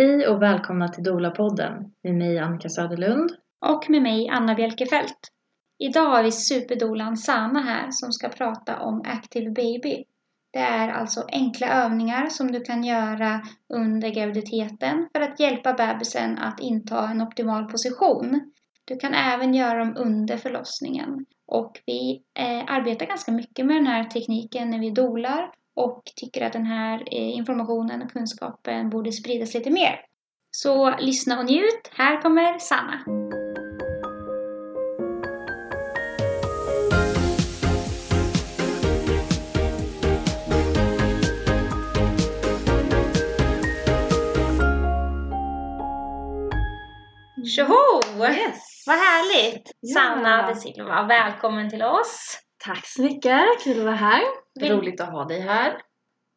Hej och välkomna till Dola-podden med mig Annika Söderlund. Och med mig Anna Bjelkefelt. Idag har vi superdolan Sana här som ska prata om Active Baby. Det är alltså enkla övningar som du kan göra under graviditeten för att hjälpa bebisen att inta en optimal position. Du kan även göra dem under förlossningen. Och vi eh, arbetar ganska mycket med den här tekniken när vi dolar och tycker att den här eh, informationen och kunskapen borde spridas lite mer. Så lyssna och njut. Här kommer Sanna. Tjoho! Yes. Vad härligt! Ja. Sanna de Silva, välkommen till oss. Tack så mycket, kul att vara här. Vill- Roligt att ha dig här.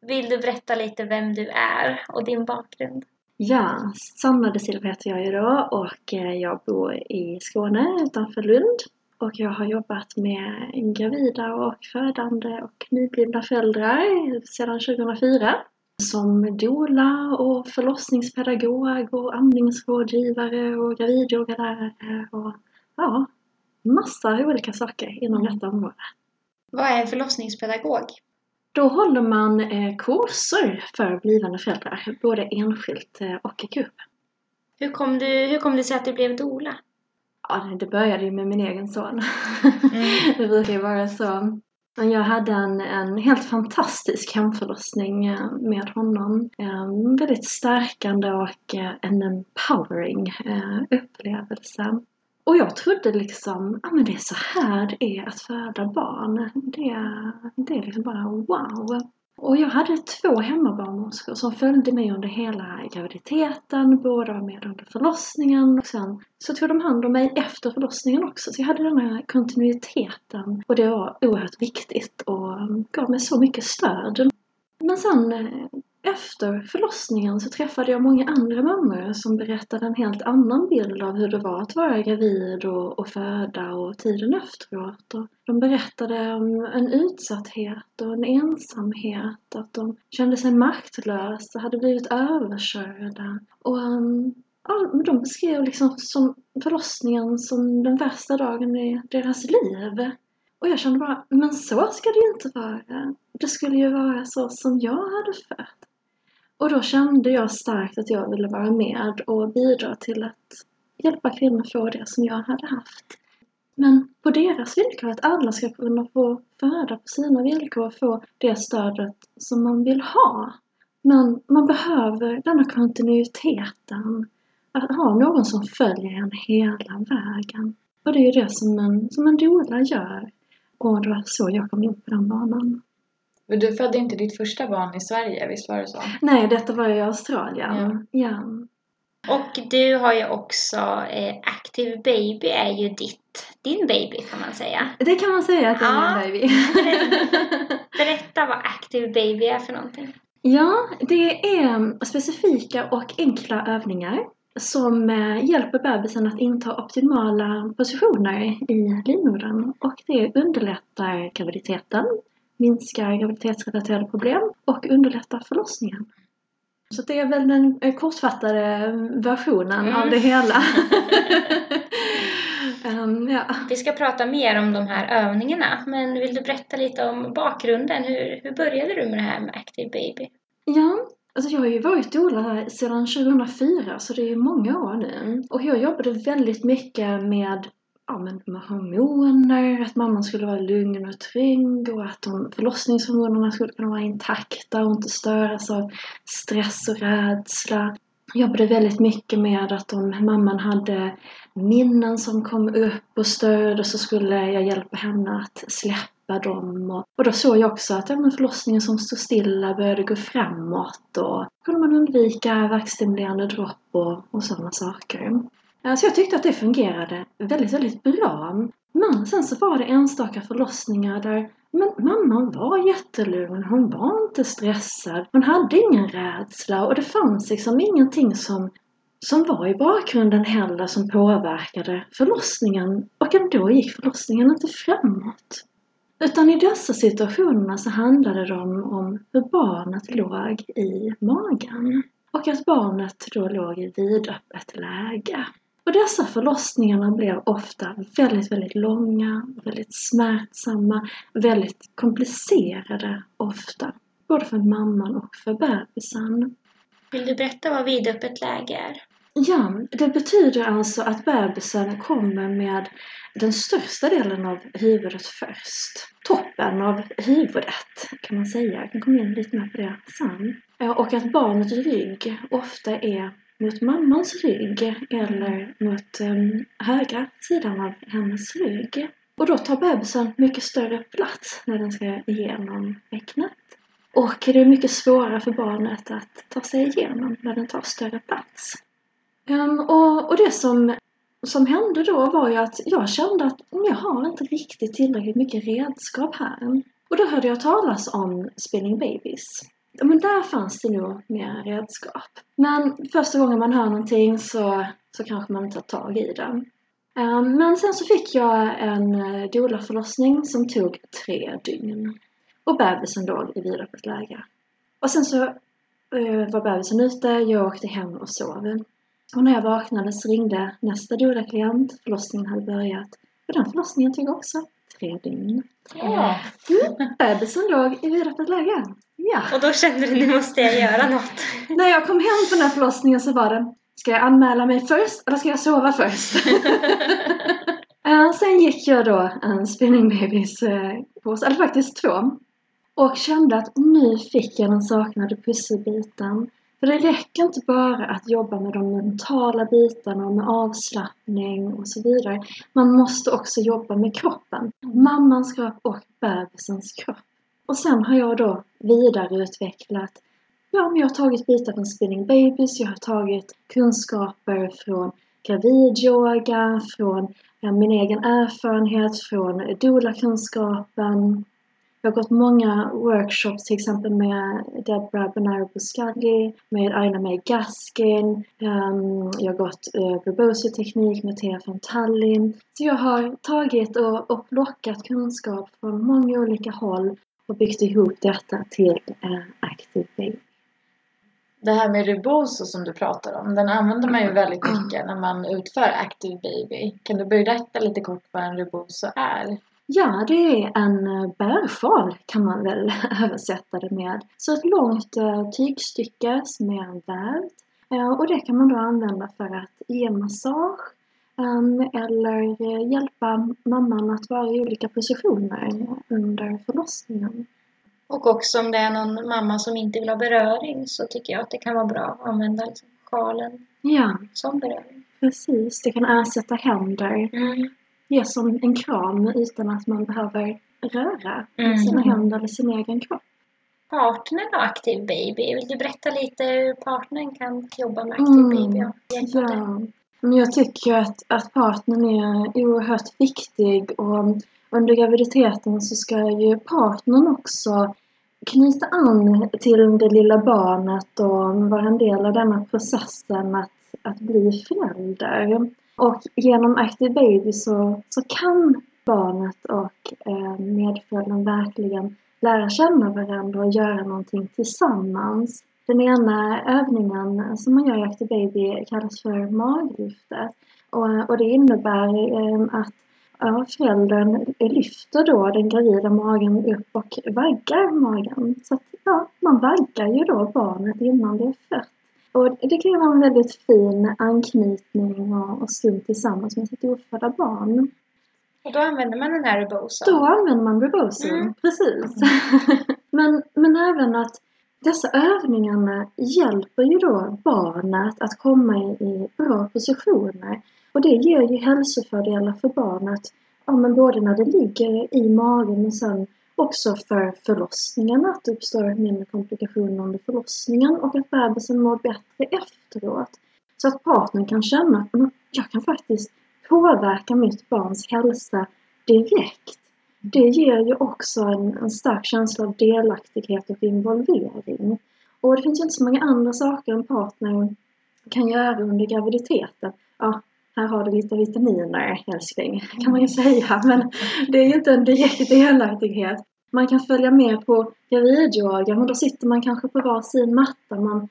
Vill du berätta lite vem du är och din bakgrund? Ja, Sanna de Silva heter jag ju då och eh, jag bor i Skåne utanför Lund. Och jag har jobbat med gravida och födande och nyblivna föräldrar sedan 2004. Som doula och förlossningspedagog och amningsrådgivare och gravidyogalärare och ja, massa olika saker inom detta område. Vad är förlossningspedagog? Då håller man eh, kurser för blivande föräldrar, både enskilt eh, och i grupp. Hur kom, du, hur kom det sig att du blev doula? Ja, det började ju med min egen son. Mm. det brukar ju vara så. Men jag hade en, en helt fantastisk hemförlossning eh, med honom. En väldigt stärkande och en empowering upplevelse. Och jag trodde liksom, ja men det är så här det är att föda barn. Det, det är liksom bara wow. Och jag hade två hemmabarnmorskor som följde mig under hela graviditeten, båda var med under förlossningen och sen så tog de hand om mig efter förlossningen också. Så jag hade den här kontinuiteten och det var oerhört viktigt och gav mig så mycket stöd. Men sen eh, efter förlossningen så träffade jag många andra mammor som berättade en helt annan bild av hur det var att vara gravid och, och föda och tiden efteråt. Och de berättade om en utsatthet och en ensamhet, att de kände sig maktlösa, hade blivit överkörda. Och um, ja, de beskrev liksom som förlossningen som den värsta dagen i deras liv. Och jag kände bara, men så ska det ju inte vara. Det skulle ju vara så som jag hade fött. Och då kände jag starkt att jag ville vara med och bidra till att hjälpa kvinnor få det som jag hade haft. Men på deras villkor, att alla ska kunna få föda på sina villkor och få det stödet som man vill ha. Men man behöver denna kontinuiteten. Att ha någon som följer en hela vägen. Och det är ju det som en, som en doula gör. Och det var så jag kom in på den banan. Men du födde inte ditt första barn i Sverige, visst var det så? Nej, detta var i Australien. Ja. Och du har ju också eh, Active Baby är ju ditt, din baby kan man säga. Det kan man säga att det är Ja. min baby. Berätta vad Active Baby är för någonting. ja, det är specifika och enkla övningar som eh, hjälper bebisen att inta optimala positioner i livmodern. Och det underlättar graviditeten, minskar graviditetsrelaterade problem och underlättar förlossningen. Så det är väl den eh, kortfattade versionen Mm. av det hela. Ehm, ja. Vi ska prata mer om de här övningarna, men vill du berätta lite om bakgrunden? Hur, hur började du med det här med Active Baby? Ja, alltså jag har ju varit doula sedan 2004 så det är ju många år nu. Och jag jobbade väldigt mycket med, ja, men med hormoner, att mamman skulle vara lugn och trygg och att de förlossningshormonerna skulle kunna vara intakta och inte störas av stress och rädsla. Jag jobbade väldigt mycket med att om mamman hade minnen som kom upp och störde så skulle jag hjälpa henne att släppa dem. Och, och då såg jag också att ja, förlossningen som stod stilla började gå framåt och kunde man undvika verkstimulerande dropp och, och sådana saker. Så jag tyckte att det fungerade väldigt, väldigt bra. Men sen så var det enstaka förlossningar där men mamman var jättelugn, hon var inte stressad, hon hade ingen rädsla och det fanns liksom ingenting som, som var i bakgrunden heller som påverkade förlossningen och ändå gick förlossningen inte framåt. Utan i dessa situationerna så handlade det om, om hur barnet låg i magen. och att barnet då låg i vidöppet läge. Och dessa förlossningarna blev ofta väldigt, väldigt långa, väldigt smärtsamma, väldigt komplicerade ofta. Både för mamman och för bebisen. Vill du berätta vad vidöppet läge är? Ja, det betyder alltså att bebisen kommer med den största delen av huvudet först. Toppen av huvudet kan man säga. Jag kan komma in lite mer på det sen. Och att barnets rygg ofta är mot mammans rygg eller mot um, ehm, högra sidan av hennes rygg. Och då tar bebisen mycket större plats när den ska igenom bäcknet. Och det är mycket svårare för barnet att ta sig igenom när den tar större plats. Um, och, och det som, som hände då var ju att jag kände att jag har inte riktigt tillräckligt mycket redskap här. Och då hörde jag talas om spinning babies. Men där fanns det nog mer redskap. Men första gången man hör någonting så, så kanske man inte tar tag i det. Ehm, men sen så fick jag en eh, doula-förlossning som tog tre dygn. Och bebisen låg i vidöppet läge. Och sen så eh, var bebisen ute, jag åkte hem och sov. Och när jag vaknade så ringde nästa doula-klient, förlossningen hade börjat. Och den förlossningen tog också tre dygn. Ja. Mm, bebisen låg i vidöppet läge. Ja. Och då kände du, nu måste jag göra något. När jag kom hem från den här förlossningen så var det, ska jag anmäla mig först eller ska jag sova först? uh, sen gick jag då en spinning babies kurs, eller faktiskt två. Och kände att nu fick jag den saknade pusselbiten. För det räcker inte bara att jobba med de mentala bitarna och med avslappning och så vidare. Man måste också jobba med kroppen. Mammans kropp och bebisens kropp. Och sen har jag då vidareutvecklat Ja, men jag har tagit bitar från Spinning Babies, jag har tagit kunskaper från gravidyoga, från ja, min egen erfarenhet, från doula-kunskapen. Jag har gått många workshops, till exempel med Deborah Benaro Buscagli, med Aina May Gaskin. Um, jag har gått uh, Rebozo-teknik med Thea från Tallinn. Så jag har tagit och, och plockat kunskap från många olika håll och byggt ihop detta till Active Baby. Det här med rebozo som du pratar om, den använder man ju väldigt mycket när man utför Active Baby. Kan du berätta lite kort vad en rebozo är? Ja, det är en bärsjal kan man väl översätta det med. Så ett långt tygstycke som är vävt. Och det kan man då använda för att ge massage eller hjälpa mamman att vara i olika positioner under förlossningen. Och också om det är någon mamma som inte vill ha beröring så tycker jag att det kan vara bra att använda sjalen Ja, som beröring. precis. Det kan ersätta händer. Mm. Ge som en kram utan att man behöver röra Mm. sina händer eller sin egen kropp. Partnern och aktiv baby, vill du berätta lite hur partnern kan jobba med aktiv Mm. baby? Ja, men jag tycker att, att partnern är oerhört viktig och under graviditeten så ska ju partnern också knyta an till det lilla barnet och vara en del av denna processen att, att bli förälder. Och genom Active Baby så, så kan barnet och eh, medföljden verkligen lära känna varandra och göra någonting tillsammans. Den ena övningen som man gör i Active Baby kallas för maglyftet. Och, och det innebär eh, att ja, föräldern lyfter då den gravida magen upp och vaggar magen. Så att, ja, man vaggar ju då barnet innan det är fött. Och det kan ju vara en väldigt fin anknytning och, och stund tillsammans med sitt ofödda barn. Och då använder man den här reboson. Då använder man rebozo, Mm. precis. men, men även att dessa övningarna hjälper ju då barnet att komma i, i bra positioner. Och det ger ju hälsofördelar för barnet, ja, men både när det ligger i magen men sen också för förlossningen, att det uppstår mindre komplikationer under förlossningen och att bebisen mår bättre efteråt. Så att partnern kan känna att jag kan faktiskt påverka mitt barns hälsa direkt. Det ger ju också en, en stark känsla av delaktighet och involvering. Och det finns ju inte så många andra saker en partner kan göra under graviditeten. Ja, här har du lite vitaminer älskling, kan man ju säga. Men det är ju inte en direkt delaktighet. Man kan följa med på gravidyoga, men då sitter man kanske på var sin matta. Man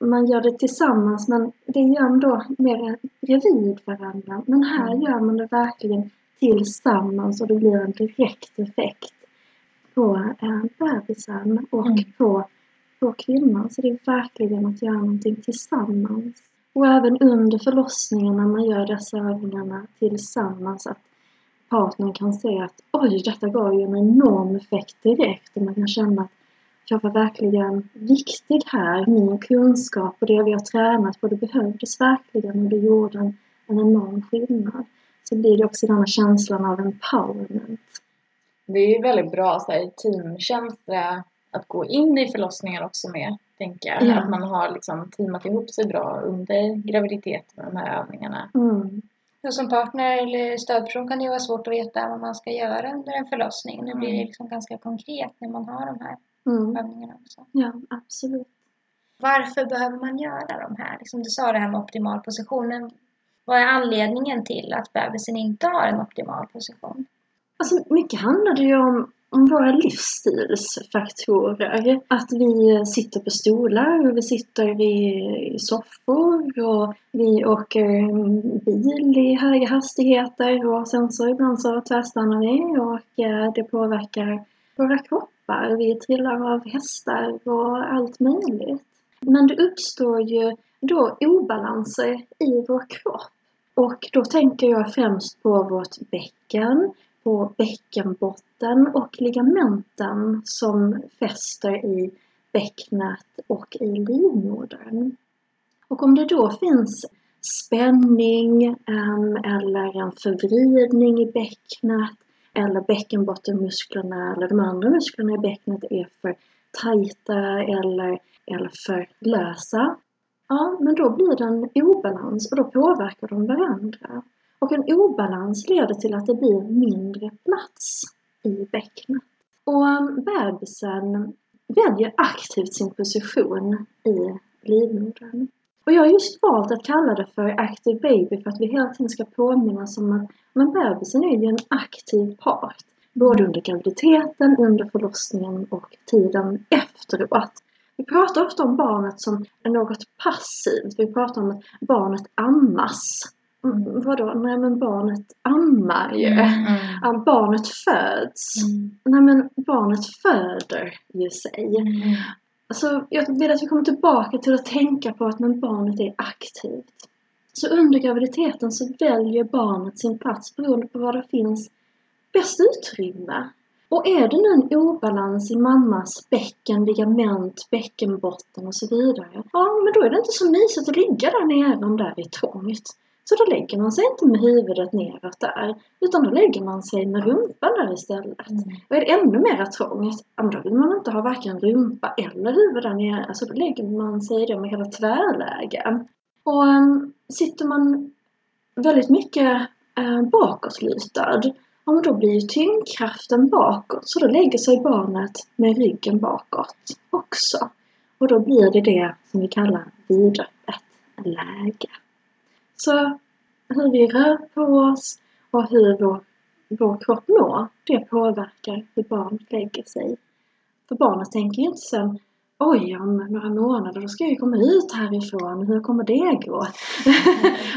man gör det tillsammans men det är ju ändå mer bredvid varandra. Men här Mm. gör man det verkligen tillsammans och det blir en direkt effekt på eh, bebisen och Mm. på, på kvinnan. Så det är verkligen att göra någonting tillsammans. Och även under förlossningen när man gör dessa övningarna tillsammans att partnern kan se att oj, detta gav ju en enorm effekt direkt och man kan känna att jag var verkligen viktig här. Min kunskap och det vi har tränat på, det behövdes verkligen och det gjorde en, en enorm skillnad. Så blir det också den här känslan av empowerment. Det är ju väldigt bra så här, teamkänsla eh, att gå in i förlossningar också med, tänker jag. Ja. Att man har liksom teamat ihop sig bra under graviditeten med de här övningarna. Mm. Och som partner eller stödperson kan det ju vara svårt att veta vad man ska göra under en förlossning. Nu blir det Mm. liksom ganska konkret när man har de här Mm. övningarna också. Ja, absolut. Varför behöver man göra de här? Liksom du sa det här med optimal position. Men vad är anledningen till att bebisen inte har en optimal position? Alltså, mycket handlar det ju om, om våra livsstilsfaktorer. Att vi sitter på stolar, och vi sitter i, soffor och vi åker bil i höga hastigheter och sen så ibland så tvärstannar vi och eh, det påverkar våra kroppar. Vi trillar av hästar och allt möjligt. Men det uppstår ju då obalanser i vår kropp. Och då tänker jag främst på vårt bäcken, på bäckenbotten och ligamenten som fäster i bäcknet och i livmodern. Och om det då finns spänning eller en förvridning i bäcknet eller bäckenbottenmusklerna eller de andra musklerna i bäcknet är för tajta eller, eller för lösa. Ja, men då blir det en obalans och då påverkar de varandra. Och en obalans leder till att det blir mindre plats i bäcknet. Och um, bebisen väljer aktivt sin position i livmodern. Och jag har just valt att kalla det för active baby för att vi hela tiden ska påminnas om att men bebisen är ju en aktiv part. Både under graviditeten, under förlossningen och tiden efteråt. Vi pratar ofta om barnet som något passivt. Vi pratar om att barnet ammas. Mm, vadå? Nej men barnet ammar ju. Mm. Ja, barnet föds. Mm. Nej men barnet föder ju sig. Mm. Alltså, jag vill att vi kommer tillbaka till att tänka på att men barnet är aktivt. Så under graviditeten så väljer barnet sin plats beroende på var det finns bäst utrymme. Och är det nu en obalans i mammas bäcken, ligament, bäckenbotten och så vidare. Ja, men då är det inte så mysigt att ligga där nere om där är trångt. Så då lägger man sig inte med huvudet neråt där. Utan då lägger man sig med rumpan där istället. Mm. Och är det ännu mer trångt, ja, men då vill man inte ha varken rumpa eller huvud där nere. Så då lägger man sig i det man kallar tvärläge. Och um, sitter man väldigt mycket uh, bakåtlutad, ja, men då blir ju tyngdkraften bakåt. Så då lägger sig barnet med ryggen bakåt också. Och då blir det det som vi kallar vidöppet läge. Så hur vi rör på oss och hur vår, vår kropp mår, det påverkar hur barnet lägger sig. För barnet tänker ju inte sen Oj, om några månader då ska jag ju komma ut härifrån. Hur kommer det gå?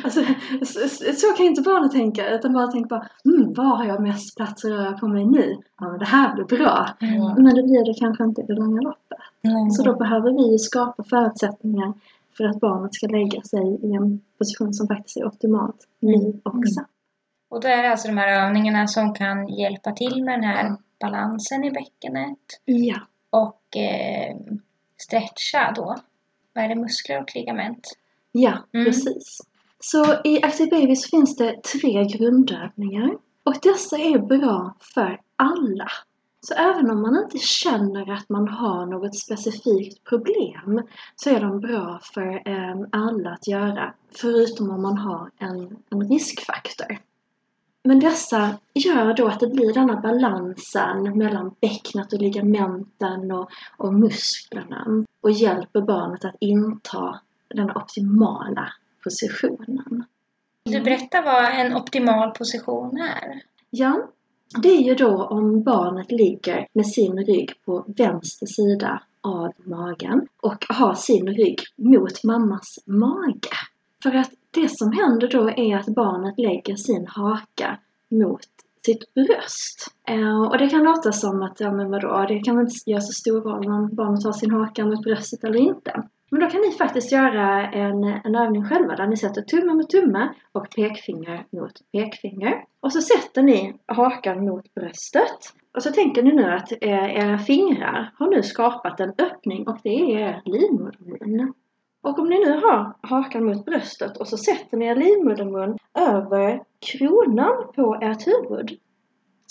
alltså, så, så kan inte barnet tänka. Utan bara tänka bara, mm, var har jag mest plats att röra på mig nu? Ja, men det här blir bra. Mm. Men det blir det kanske inte i det långa loppet. Mm. Så då behöver vi skapa förutsättningar för att barnet ska lägga sig i en position som faktiskt är optimalt nu också. Och då är det alltså de här övningarna som kan hjälpa till med den här balansen i bäckenet Ja. och eh, stretcha då. Vad är det? Muskler och ligament? Ja, Mm. precis. Så i Active Babies finns det tre grundövningar. Och dessa är bra för alla. Så även om man inte känner att man har något specifikt problem så är de bra för eh, alla att göra. Förutom om man har en, en riskfaktor. Men dessa gör då att det blir denna balansen mellan bäcknet och ligamenten och, och musklerna och hjälper barnet att inta den optimala positionen. Vill du berätta vad en optimal position är? Ja, det är ju då om barnet ligger med sin rygg på vänster sida av magen och har sin rygg mot mammas mage. För att det som händer då är att barnet lägger sin haka mot sitt bröst. Eh, och det kan låta som att, ja men vadå, det kan väl inte göra så stor roll om barnet har sin haka mot bröstet eller inte. Men då kan ni faktiskt göra en, en övning själva där ni sätter tumme mot tumme och pekfinger mot pekfinger. Och så sätter ni hakan mot bröstet. Och så tänker ni nu att eh, era fingrar har nu skapat en öppning och det är er livmodermun. Och om ni nu har hakan mot bröstet och så sätter ni er livmodermun över kronan på ert huvud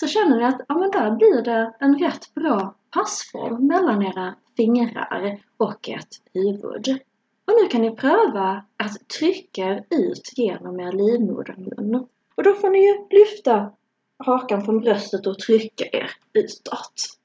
så känner ni att ja, men där blir det en rätt bra passform mellan era fingrar och ert huvud. Och nu kan ni pröva att trycka ut genom er livmodermun. Och då får ni ju lyfta hakan från bröstet och trycka er utåt.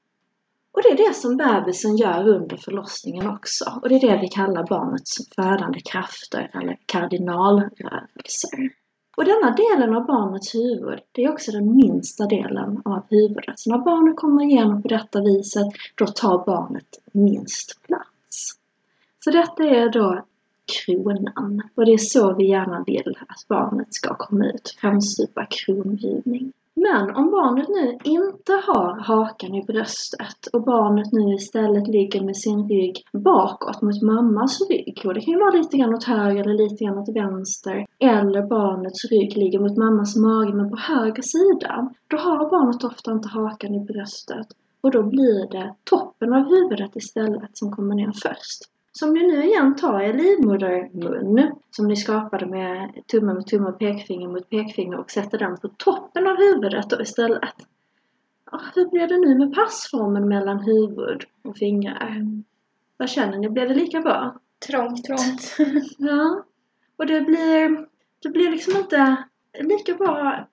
Och det är det som bebisen gör under förlossningen också. Och det är det vi kallar barnets födande krafter eller kardinalrörelser. Och denna delen av barnets huvud, det är också den minsta delen av huvudet. Så när barnet kommer igenom på detta viset, då tar barnet minst plats. Så detta är då kronan. Och det är så vi gärna vill att barnet ska komma ut, framstupa krongivning. Men om barnet nu inte har hakan i bröstet och barnet nu istället ligger med sin rygg bakåt mot mammas rygg och det kan ju vara lite grann åt höger eller lite grann åt vänster eller barnets rygg ligger mot mammas mage men på höger sida. Då har barnet ofta inte hakan i bröstet och då blir det toppen av huvudet istället som kommer ner först. Så om ni nu igen tar er livmodermun som ni skapade med tumme mot tumme och pekfinger mot pekfinger och sätter den på toppen av huvudet då istället. Hur blir det nu med passformen mellan huvud och fingrar? Vad känner ni? Blir det lika bra? Trångt. Trångt. Ja. Och det blir, det blir liksom inte lika bra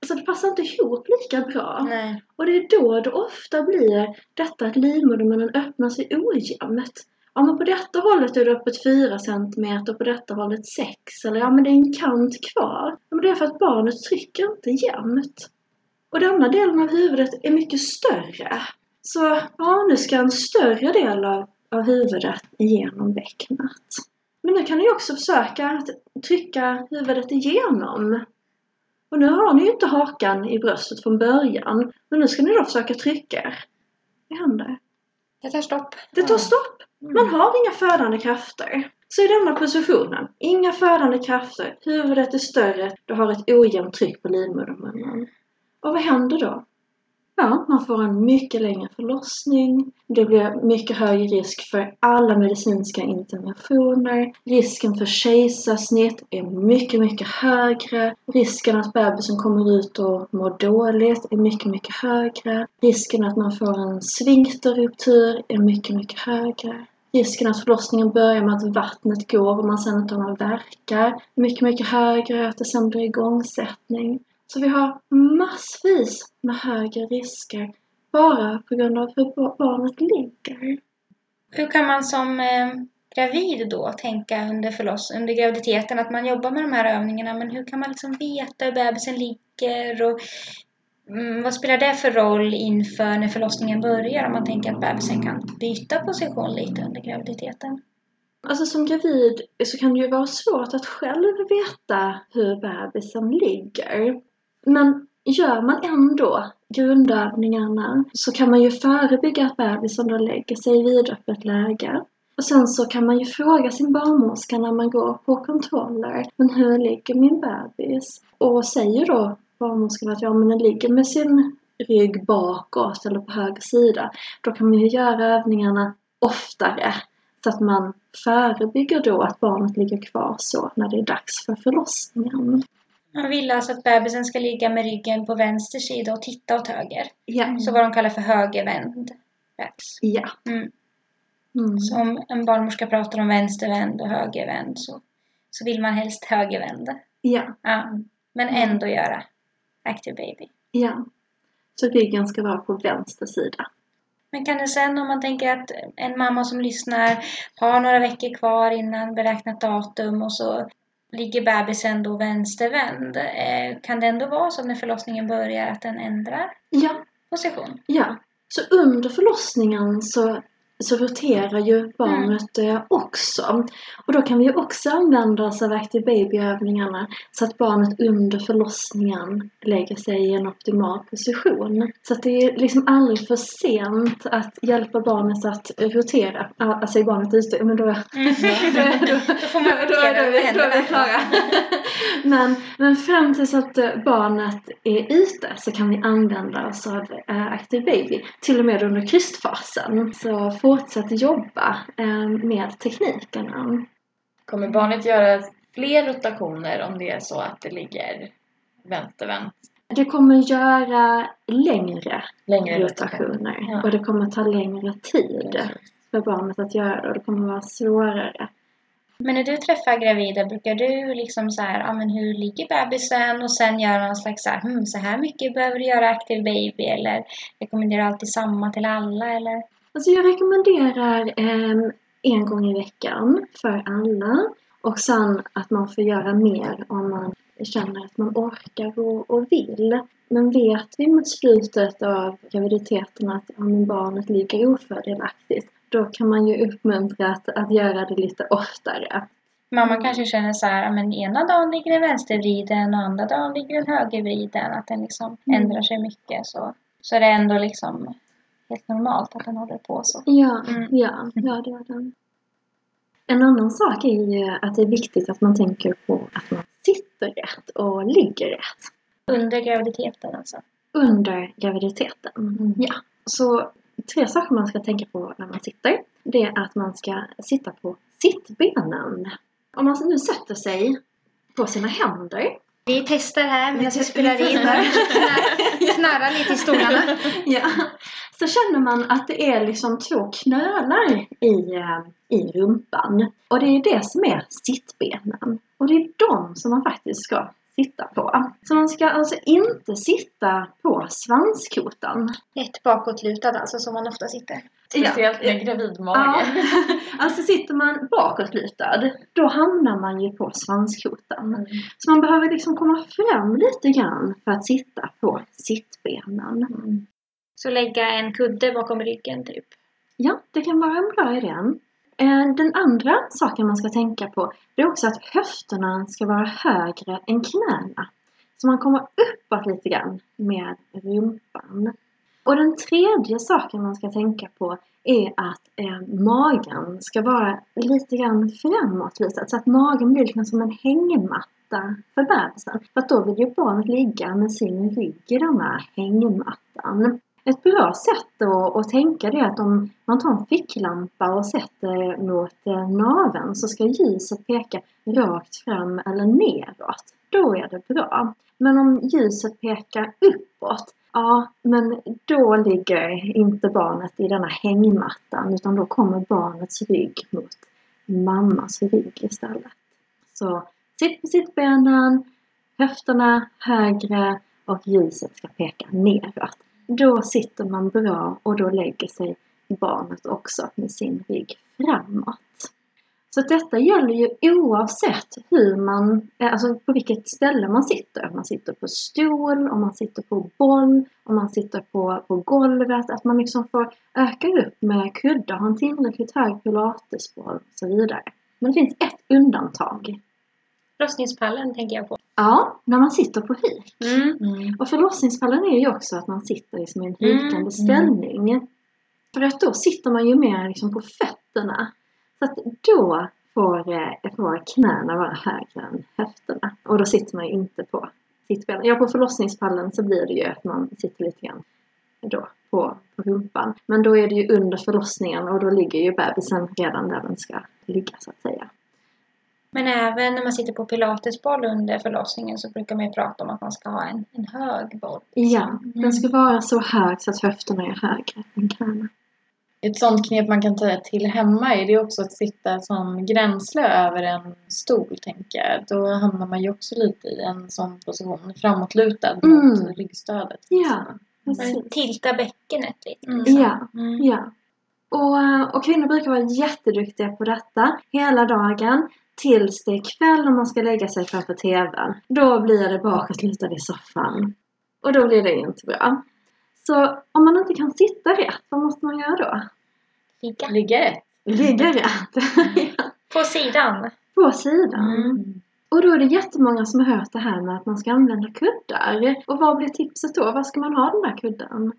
Alltså det passar inte ihop lika bra. Nej. Och det är då det ofta blir detta att livmodermunnen öppnar sig ojämnt ja men på detta hållet är det öppet 4 cm och på detta hållet 6 eller ja men det är en kant kvar. Ja, men det är för att barnet trycker inte jämnt. Och denna delen av huvudet är mycket större. Så ja, nu ska en större del av, av huvudet igenom bäcknet. Men nu kan ni också försöka att trycka huvudet igenom. Och nu har ni ju inte hakan i bröstet från början. Men nu ska ni då försöka trycka er. Det händer. Det tar stopp. Det tar stopp. Man har inga födande krafter. Så i denna positionen, inga födande krafter, huvudet är större, du har ett ojämnt tryck på livmodermunnen. Och vad händer då? Ja, man får en mycket längre förlossning. Det blir mycket högre risk för alla medicinska interventioner. Risken för kejsarsnitt är mycket, mycket högre. Risken att bebisen kommer ut och mår dåligt är mycket, mycket högre. Risken att man får en sfinkterruptur är mycket, mycket högre. Risken att förlossningen börjar med att vattnet går och man sen inte har några verkar är mycket, mycket högre. Att det sen blir igångsättning. Så vi har massvis med högre risker bara på grund av hur barnet ligger. Hur kan man som eh, gravid då tänka under förloss, under graviditeten att man jobbar med de här övningarna men hur kan man liksom veta hur bebisen ligger och mm, vad spelar det för roll inför när förlossningen börjar om man tänker att bebisen kan byta position lite under graviditeten? Alltså som gravid så kan det ju vara svårt att själv veta hur bebisen ligger. Men gör man ändå grundövningarna så kan man ju förebygga att bebisen då lägger sig i vidöppet läge. Och sen så kan man ju fråga sin barnmorska när man går på kontroller. Men hur ligger min bebis? Och säger då barnmorskan att ja men den ligger med sin rygg bakåt eller på höger sida. Då kan man ju göra övningarna oftare. Så att man förebygger då att barnet ligger kvar så när det är dags för förlossningen. Man vill alltså att bebisen ska ligga med ryggen på vänster sida och titta åt höger. Ja. Så vad de kallar för högervänd bebis. Ja. Mm. Mm. Så om en barnmorska pratar om vänstervänd och högervänd så, så vill man helst högervänd. Ja. Ja. Men ändå göra active baby. Ja. Så ryggen ska vara på vänster sida. Men kan det sen om man tänker att en mamma som lyssnar har några veckor kvar innan beräknat datum och så ligger bebisen då vänstervänd. Eh, kan det ändå vara så när förlossningen börjar att den ändrar Ja. position? Ja. Så under förlossningen så så roterar ju barnet eh, också. Och då kan vi också använda oss av Active Baby-övningarna så att barnet under förlossningen lägger sig i en optimal position. Så att det är liksom aldrig för sent att hjälpa barnet att rotera. Alltså är barnet ute, men då, Mm. då, Då får man rotera över då är vi klara. men, men fram tills att eh, barnet är ute så kan vi använda oss av eh, Active Baby. Till och med under krystfasen. Så fortsätt jobba eh, med teknikerna. Kommer barnet göra fler rotationer om det är så att det ligger vänstervänt? Det kommer göra längre Längre rotationer. Ja. och det kommer ta längre tid för barnet att göra det och det kommer vara svårare. Men när du träffar gravida, brukar du liksom så här, ja men hur ligger bebisen? Och sen göra någon slags så här, hmm, så här mycket behöver du göra aktiv baby? Eller rekommenderar du alltid samma till alla? Eller? Alltså jag rekommenderar ehm, en gång i veckan för alla. Och sen att man får göra mer om man känner att man orkar och, och vill. Men vet vi mot slutet av graviditeten att men barnet ligger ofördelaktigt, då kan man ju uppmuntra att, att göra det lite oftare. Mamma kanske känner så här, men ena dagen ligger den vänstervriden och andra dagen ligger den högervriden. Att den liksom Mm. ändrar sig mycket. Så, så är det ändå liksom helt normalt att den håller på så. Ja, Mm. ja, ja det är den. En annan sak är ju att det är viktigt att man tänker på att man sitter rätt och ligger rätt. Under graviditeten alltså. under graviditeten. Mm. Ja. Så tre saker man ska tänka på när man sitter. Det är att man ska sitta på sittbenen. Om man nu sätter sig på sina händer. Vi testar här medan vi spelar in. Knarrar lite i stolarna. Ja. Så känner man att det är liksom två knölar i, eh, i rumpan. Och det är det som är sittbenen. Och det är de som man faktiskt ska sitta på. Så man ska alltså inte sitta på svanskotan. Ett bakåtlutad alltså som man ofta sitter. Speciellt med gravidmage. Ja, alltså sitter man bakåtlutad, då hamnar man ju på svanskotan. Mm. Så man behöver liksom komma fram lite grann för att sitta på sittbenen. Mm. Så lägga en kudde bakom ryggen typ. Ja, det kan vara en bra idé. Eh, den andra saken man ska tänka på det är också att höfterna ska vara högre än knäna. Så man kommer uppåt lite grann med rumpan. Och den tredje saken man ska tänka på är att eh, magen ska vara lite grann framåtlutad. Så att magen blir liksom som en hängmatta för bebisen. För att då vill ju barnet ligga med sin rygg i den här hängmattan. Ett bra sätt att, att tänka det är att om man tar en ficklampa och sätter mot naven naveln så ska ljuset peka rakt fram eller neråt. Då är det bra. Men om ljuset pekar uppåt, ja men då ligger inte barnet i denna hängmattan utan då kommer barnets rygg mot mammas rygg istället. Så sitt på sittbenen, höfterna högre och ljuset ska peka neråt. Då sitter man bra och då lägger sig barnet också med sin rygg framåt. Så detta gäller ju oavsett hur man, eh, alltså på vilket ställe man sitter. Om man sitter på stol, om man sitter på boll, om man sitter på, på golvet. Att man liksom får öka upp med kuddar, ha en tillräckligt hög pilatesboll och så vidare. Men det finns ett undantag. Förlossningspallen tänker jag på. Ja, när man sitter på huk. Mm. Mm. Och förlossningsfallen är ju också att man sitter liksom i en hukande Mm, ställning. För att då sitter man ju mer liksom på fötterna. Så att då får, eh, får knäna vara högre än höfterna. Och då sitter man ju inte på sittbenen. Ja, på förlossningspallen så blir det ju att man sitter lite grann då på, på rumpan. Men då är det ju under förlossningen och då ligger ju bebisen redan där den ska ligga så att säga. Men även när man sitter på pilatesboll under förlossningen så brukar man ju prata om att man ska ha en, en hög boll. Ja, den Mm. ska vara så hög så att höfterna är högre än knäna. Ett sånt knep man kan ta till hemma är det också att sitta som gränsle över en stol, tänker jag. Då hamnar man ju också lite i en sån position, framåtlutad Mm. mot ryggstödet. Ja, precis. tilta bäckenet lite. Mm. Ja, Mm. ja. Och, och kvinnor brukar vara jätteduktiga på detta hela dagen tills det är kväll och man ska lägga sig framför TVn. Då blir det bakåtlutad i soffan. Och då blir det inte bra. Så om man inte kan sitta rätt, vad måste man göra då? Ligga. Ligga rätt. Ligga rätt. På sidan. På sidan. Mm. Och då är det jättemånga som har hört det här med att man ska använda kuddar. Och vad blir tipset då? Var ska man ha den där kudden?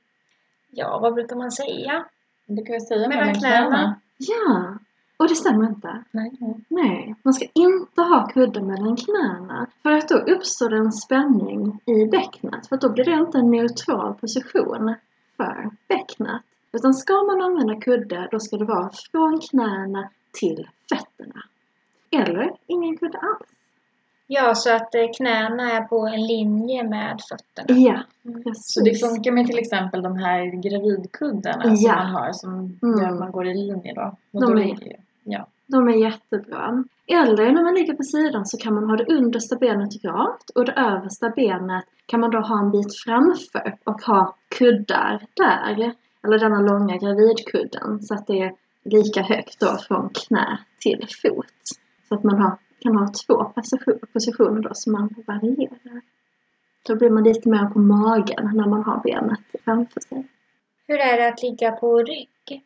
Ja, vad brukar man säga? Det kan jag säga Mellan knäna. Ja, och det stämmer inte. Nej. Nej, man ska inte ha kudden mellan knäna. För att då uppstår det en spänning i bäcknet. För att då blir det inte en neutral position för bäcknet. Utan ska man använda kudde, då ska det vara från knäna till fötterna. Eller ingen kudde alls. Ja, så att eh, knäna är på en linje med fötterna. Ja, Mm. precis. Så det funkar med till exempel de här gravidkuddarna som Ja. man har som Mm. gör att man går i linje då. Och De då ligger ju- ja. De är jättebra. Eller när man ligger på sidan så kan man ha det understa benet rakt och det översta benet kan man då ha en bit framför och ha kuddar där. Eller denna långa gravidkudden så att det är lika högt då från knä till fot. Så att man har, kan ha två position- positioner då som man varierar. Då blir man lite mer på magen när man har benet framför sig. Hur är det att ligga på rygg?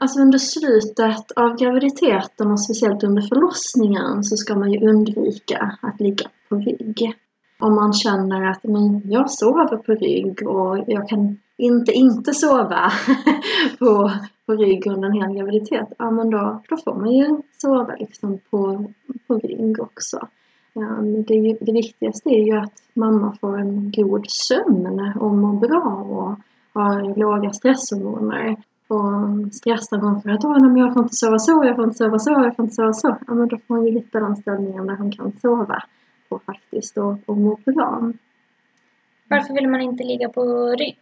Alltså under slutet av graviditeten och speciellt under förlossningen så ska man ju undvika att ligga på rygg. Om man känner att men jag sover på rygg och jag kan inte inte sova på, på rygg under en hel graviditet, ja men då, då får man ju sova liksom på, på rygg också. Ja, men det, ju, det viktigaste är ju att mamma får en god sömn och mår bra och har låga stresshormoner och stressar hon för att Åh, men jag får inte sova så, jag får inte sova så, jag får inte sova så. Ja, men då får hon ju hitta ställningen där hon kan sova på faktiskt och, och må bra. Varför vill man inte ligga på rygg?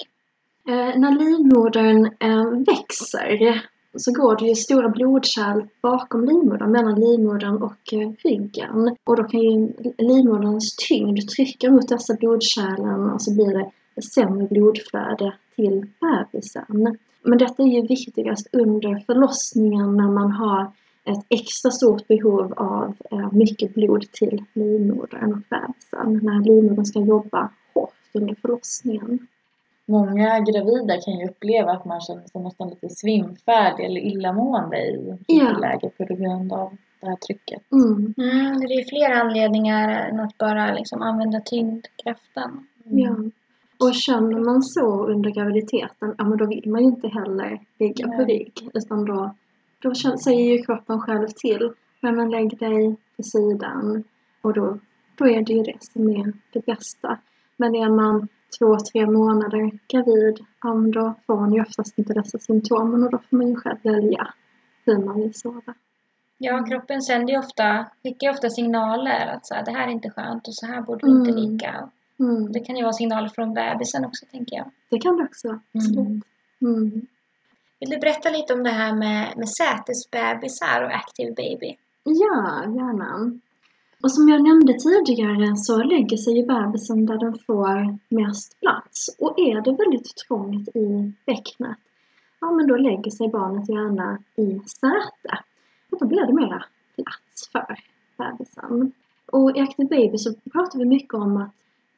Eh, när livmodern eh, växer så går det ju stora blodkärl bakom livmodern, mellan livmodern och eh, ryggen. Och då kan ju livmoderns tyngd trycka mot dessa blodkärlen och så blir det sämre blodflöde till bebisen. Men detta är ju viktigast under förlossningen när man har ett extra stort behov av eh, mycket blod till livmodern och bebisen. När livmodern ska jobba hårt under förlossningen. Många gravida kan ju uppleva att man känner sig nästan lite svimfärdig eller illamående i Ja. läget på grund av det här trycket. Mm. Mm, det är fler anledningar än att bara liksom använda tyngdkraften. Ja. Och känner man så under graviditeten, ja men då vill man ju inte heller ligga på rygg. Utan då, då säger ju kroppen själv till. Men men lägg dig på sidan. Och då, då är det ju det som är det bästa. Men är man två, tre månader gravid, ja, då får man ju oftast inte dessa symptomen och då får man ju själv välja hur man vill sova. Ja, kroppen sänder ju ofta, skickar ju ofta signaler att så här, det här är inte skönt och så här borde du inte Mm. ligga. Mm. Det kan ju vara signaler från bebisen också, tänker jag. Det kan det också, absolut. Mm. Vill du berätta lite om det här med, med sätesbebisar och active baby? Ja, gärna. Och som jag nämnde tidigare så lägger sig ju bebisen där den får mest plats. Och är det väldigt trångt i bäcknet, ja men då lägger sig barnet gärna i säte. Och då blir det mera plats för bebisen. Och i Active Baby så pratar vi mycket om att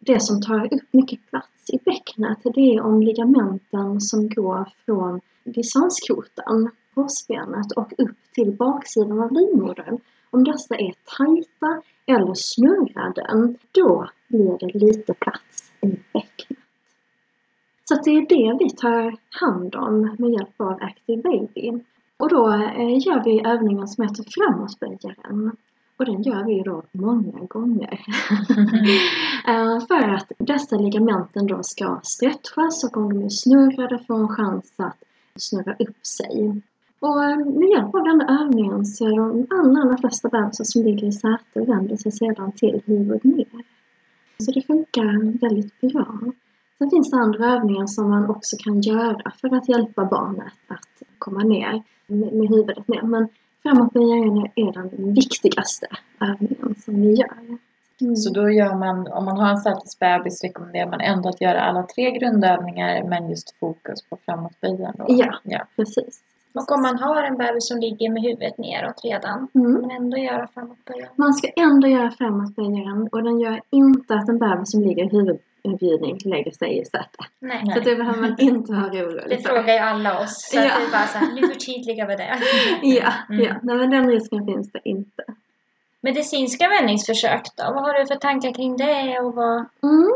det som tar upp mycket plats i bäcknet, det är om ligamenten som går från distanskotan, korsbenet och upp till baksidan av livmodern. Om dessa är tajta eller snurrade, då blir det lite plats i bäcknet. Så att det är det vi tar hand om med hjälp av Active Baby. Och då eh, gör vi övningen som heter framåtböjaren. Och den gör vi då många gånger. Eh, för att dessa ligamenten då ska stretchas och om de är snurrade får en chans att snurra upp sig. Och eh, med hjälp av den övningen så är de allra, allra flesta bebisar som ligger i säte vänder sig sedan till huvudet ner. Så det funkar väldigt bra. Sen finns det andra övningar som man också kan göra för att hjälpa barnet att komma ner med huvudet ner. Men framåtböjaren är den viktigaste övningen som vi gör. Mm. Så då gör man, om man har en sätesbebis rekommenderar man ändå att göra alla tre grundövningar men just fokus på framåtböjaren då? Ja. ja. Precis. Och om man har en bebis som ligger med huvudet neråt redan, Mm. men ändå göra framåtböjaren. Man ska ändå göra framåtböjaren och den gör inte att en bebis som ligger huvud, bjudning lägger sig i sätet. Nej. Så det behöver man inte vara orolig Det frågar ju alla oss. Så Ja. att är bara så här, nu förtydligar vi det. Ja, Mm. ja. Nej, men den risken finns det inte. Medicinska vändningsförsök då? Vad har du för tankar kring det? Och vad... Mm.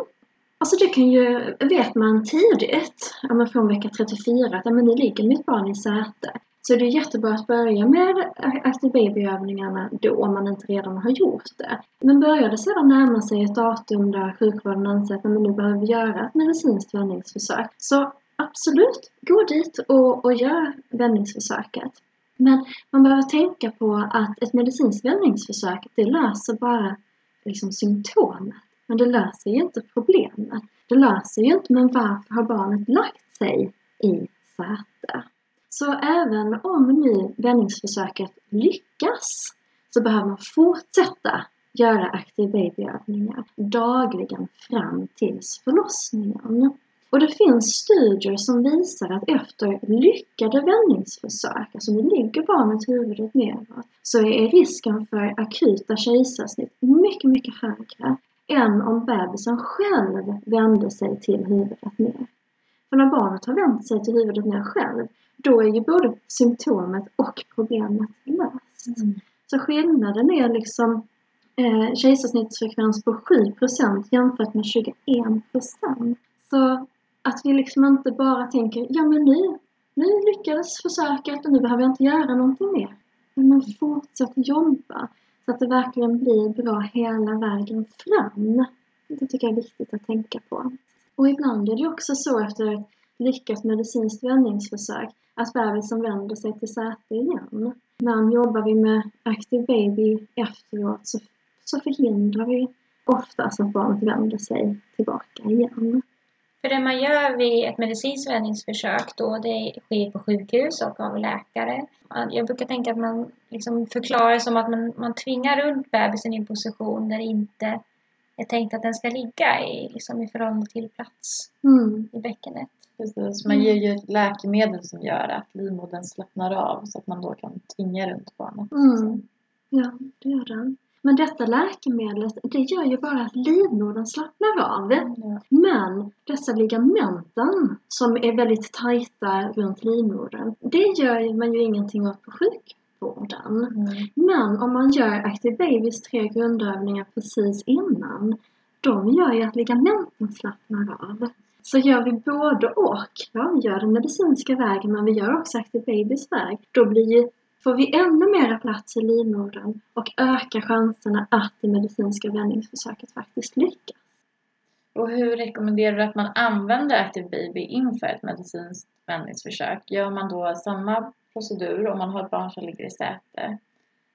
Alltså det kan ju, vet man tidigt, ja, men från vecka 34, att men nu ligger mitt barn i säte. Så det är jättebra att börja med Active Baby-övningarna då om man inte redan har gjort det. Men börjar det sedan närma sig ett datum där sjukvården anser att man nu behöver vi göra ett medicinskt vändningsförsök. Så absolut, gå dit och, och gör vändningsförsöket. Men man behöver tänka på att ett medicinskt vändningsförsök, det löser bara liksom symptomet. Men det löser ju inte problemet. Det löser ju inte, men varför har barnet lagt sig i säte? Så även om nu vändningsförsöket lyckas så behöver man fortsätta göra Active Baby-övningar dagligen fram tills förlossningen. Och det finns studier som visar att efter lyckade vändningsförsök, alltså nu ligger barnet huvudet neråt, så är risken för akuta kejsarsnitt mycket, mycket högre än om bebisen själv vände sig till huvudet ner. För när barnet har vänt sig till huvudet ner själv, då är ju både symptomet och problemet löst. Mm. Så skillnaden är liksom eh, kejsarsnittsfrekvens på 7% jämfört med 21% Så att vi liksom inte bara tänker, ja men nu, nu lyckades försöket och nu behöver jag inte göra någonting mer. Men man fortsätter jobba så att det verkligen blir bra hela vägen fram. Det tycker jag är viktigt att tänka på. Och ibland är det också så efter ett lyckat medicinskt vändningsförsök att bebisen vänder sig till säte igen. Men jobbar vi med Active Baby efteråt så, så förhindrar vi oftast att barnet vänder sig tillbaka igen. För det man gör vid ett medicinskt vändningsförsök då, det sker på sjukhus och av läkare. Jag brukar tänka att man liksom förklarar som att man, man tvingar runt bebisen i en position där det inte är tänkt att den ska ligga i, liksom i förhållande till plats Mm. i bäckenet. Precis, man ger ju ett läkemedel som gör att livmodern slappnar av så att man då kan tvinga runt barnet. Mm. Ja, det gör den. Men detta läkemedlet, det gör ju bara att livmodern slappnar av. Ja. Men dessa ligamenten som är väldigt tajta runt livmodern, det gör man ju ingenting åt på sjukvården. Mm. Men om man gör Active Babys tre grundövningar precis innan, de gör ju att ligamenten slappnar av. Så gör vi både och, ja vi gör den medicinska vägen men vi gör också Active Babys väg, då blir får vi ännu mera plats i livmodern och ökar chanserna att det medicinska vändningsförsöket faktiskt lyckas. Och hur rekommenderar du att man använder Active Baby inför ett medicinskt vändningsförsök? Gör man då samma procedur om man har ett barn som ligger i säte?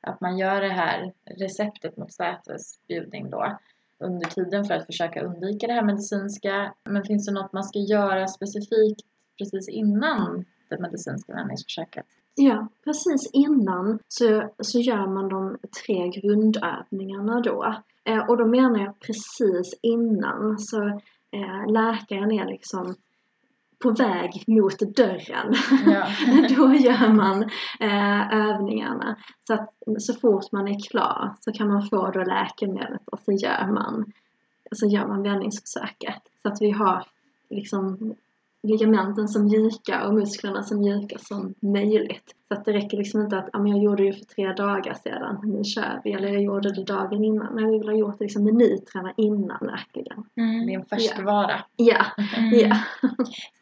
Att man gör det här receptet mot sätesbjudning då under tiden för att försöka undvika det här medicinska. Men finns det något man ska göra specifikt precis innan det medicinska vändningsförsöket? Ja, precis innan så, så gör man de tre grundövningarna då. Eh, och då menar jag precis innan. Så eh, läkaren är liksom på väg mot dörren. Ja. då gör man eh, övningarna. Så att så fort man är klar så kan man få då läkemedlet och så gör man, så gör man vändningsförsöket. Så att vi har liksom ligamenten så mjuka och musklerna så mjuka som möjligt. Så att det räcker liksom inte att ja, men jag gjorde det ju för tre dagar sedan, nu kör vi. Eller jag gjorde det dagen innan. Nej, vi vill ha gjort det liksom minuterna innan verkligen. Det är en färskvara. Ja, Mm. ja.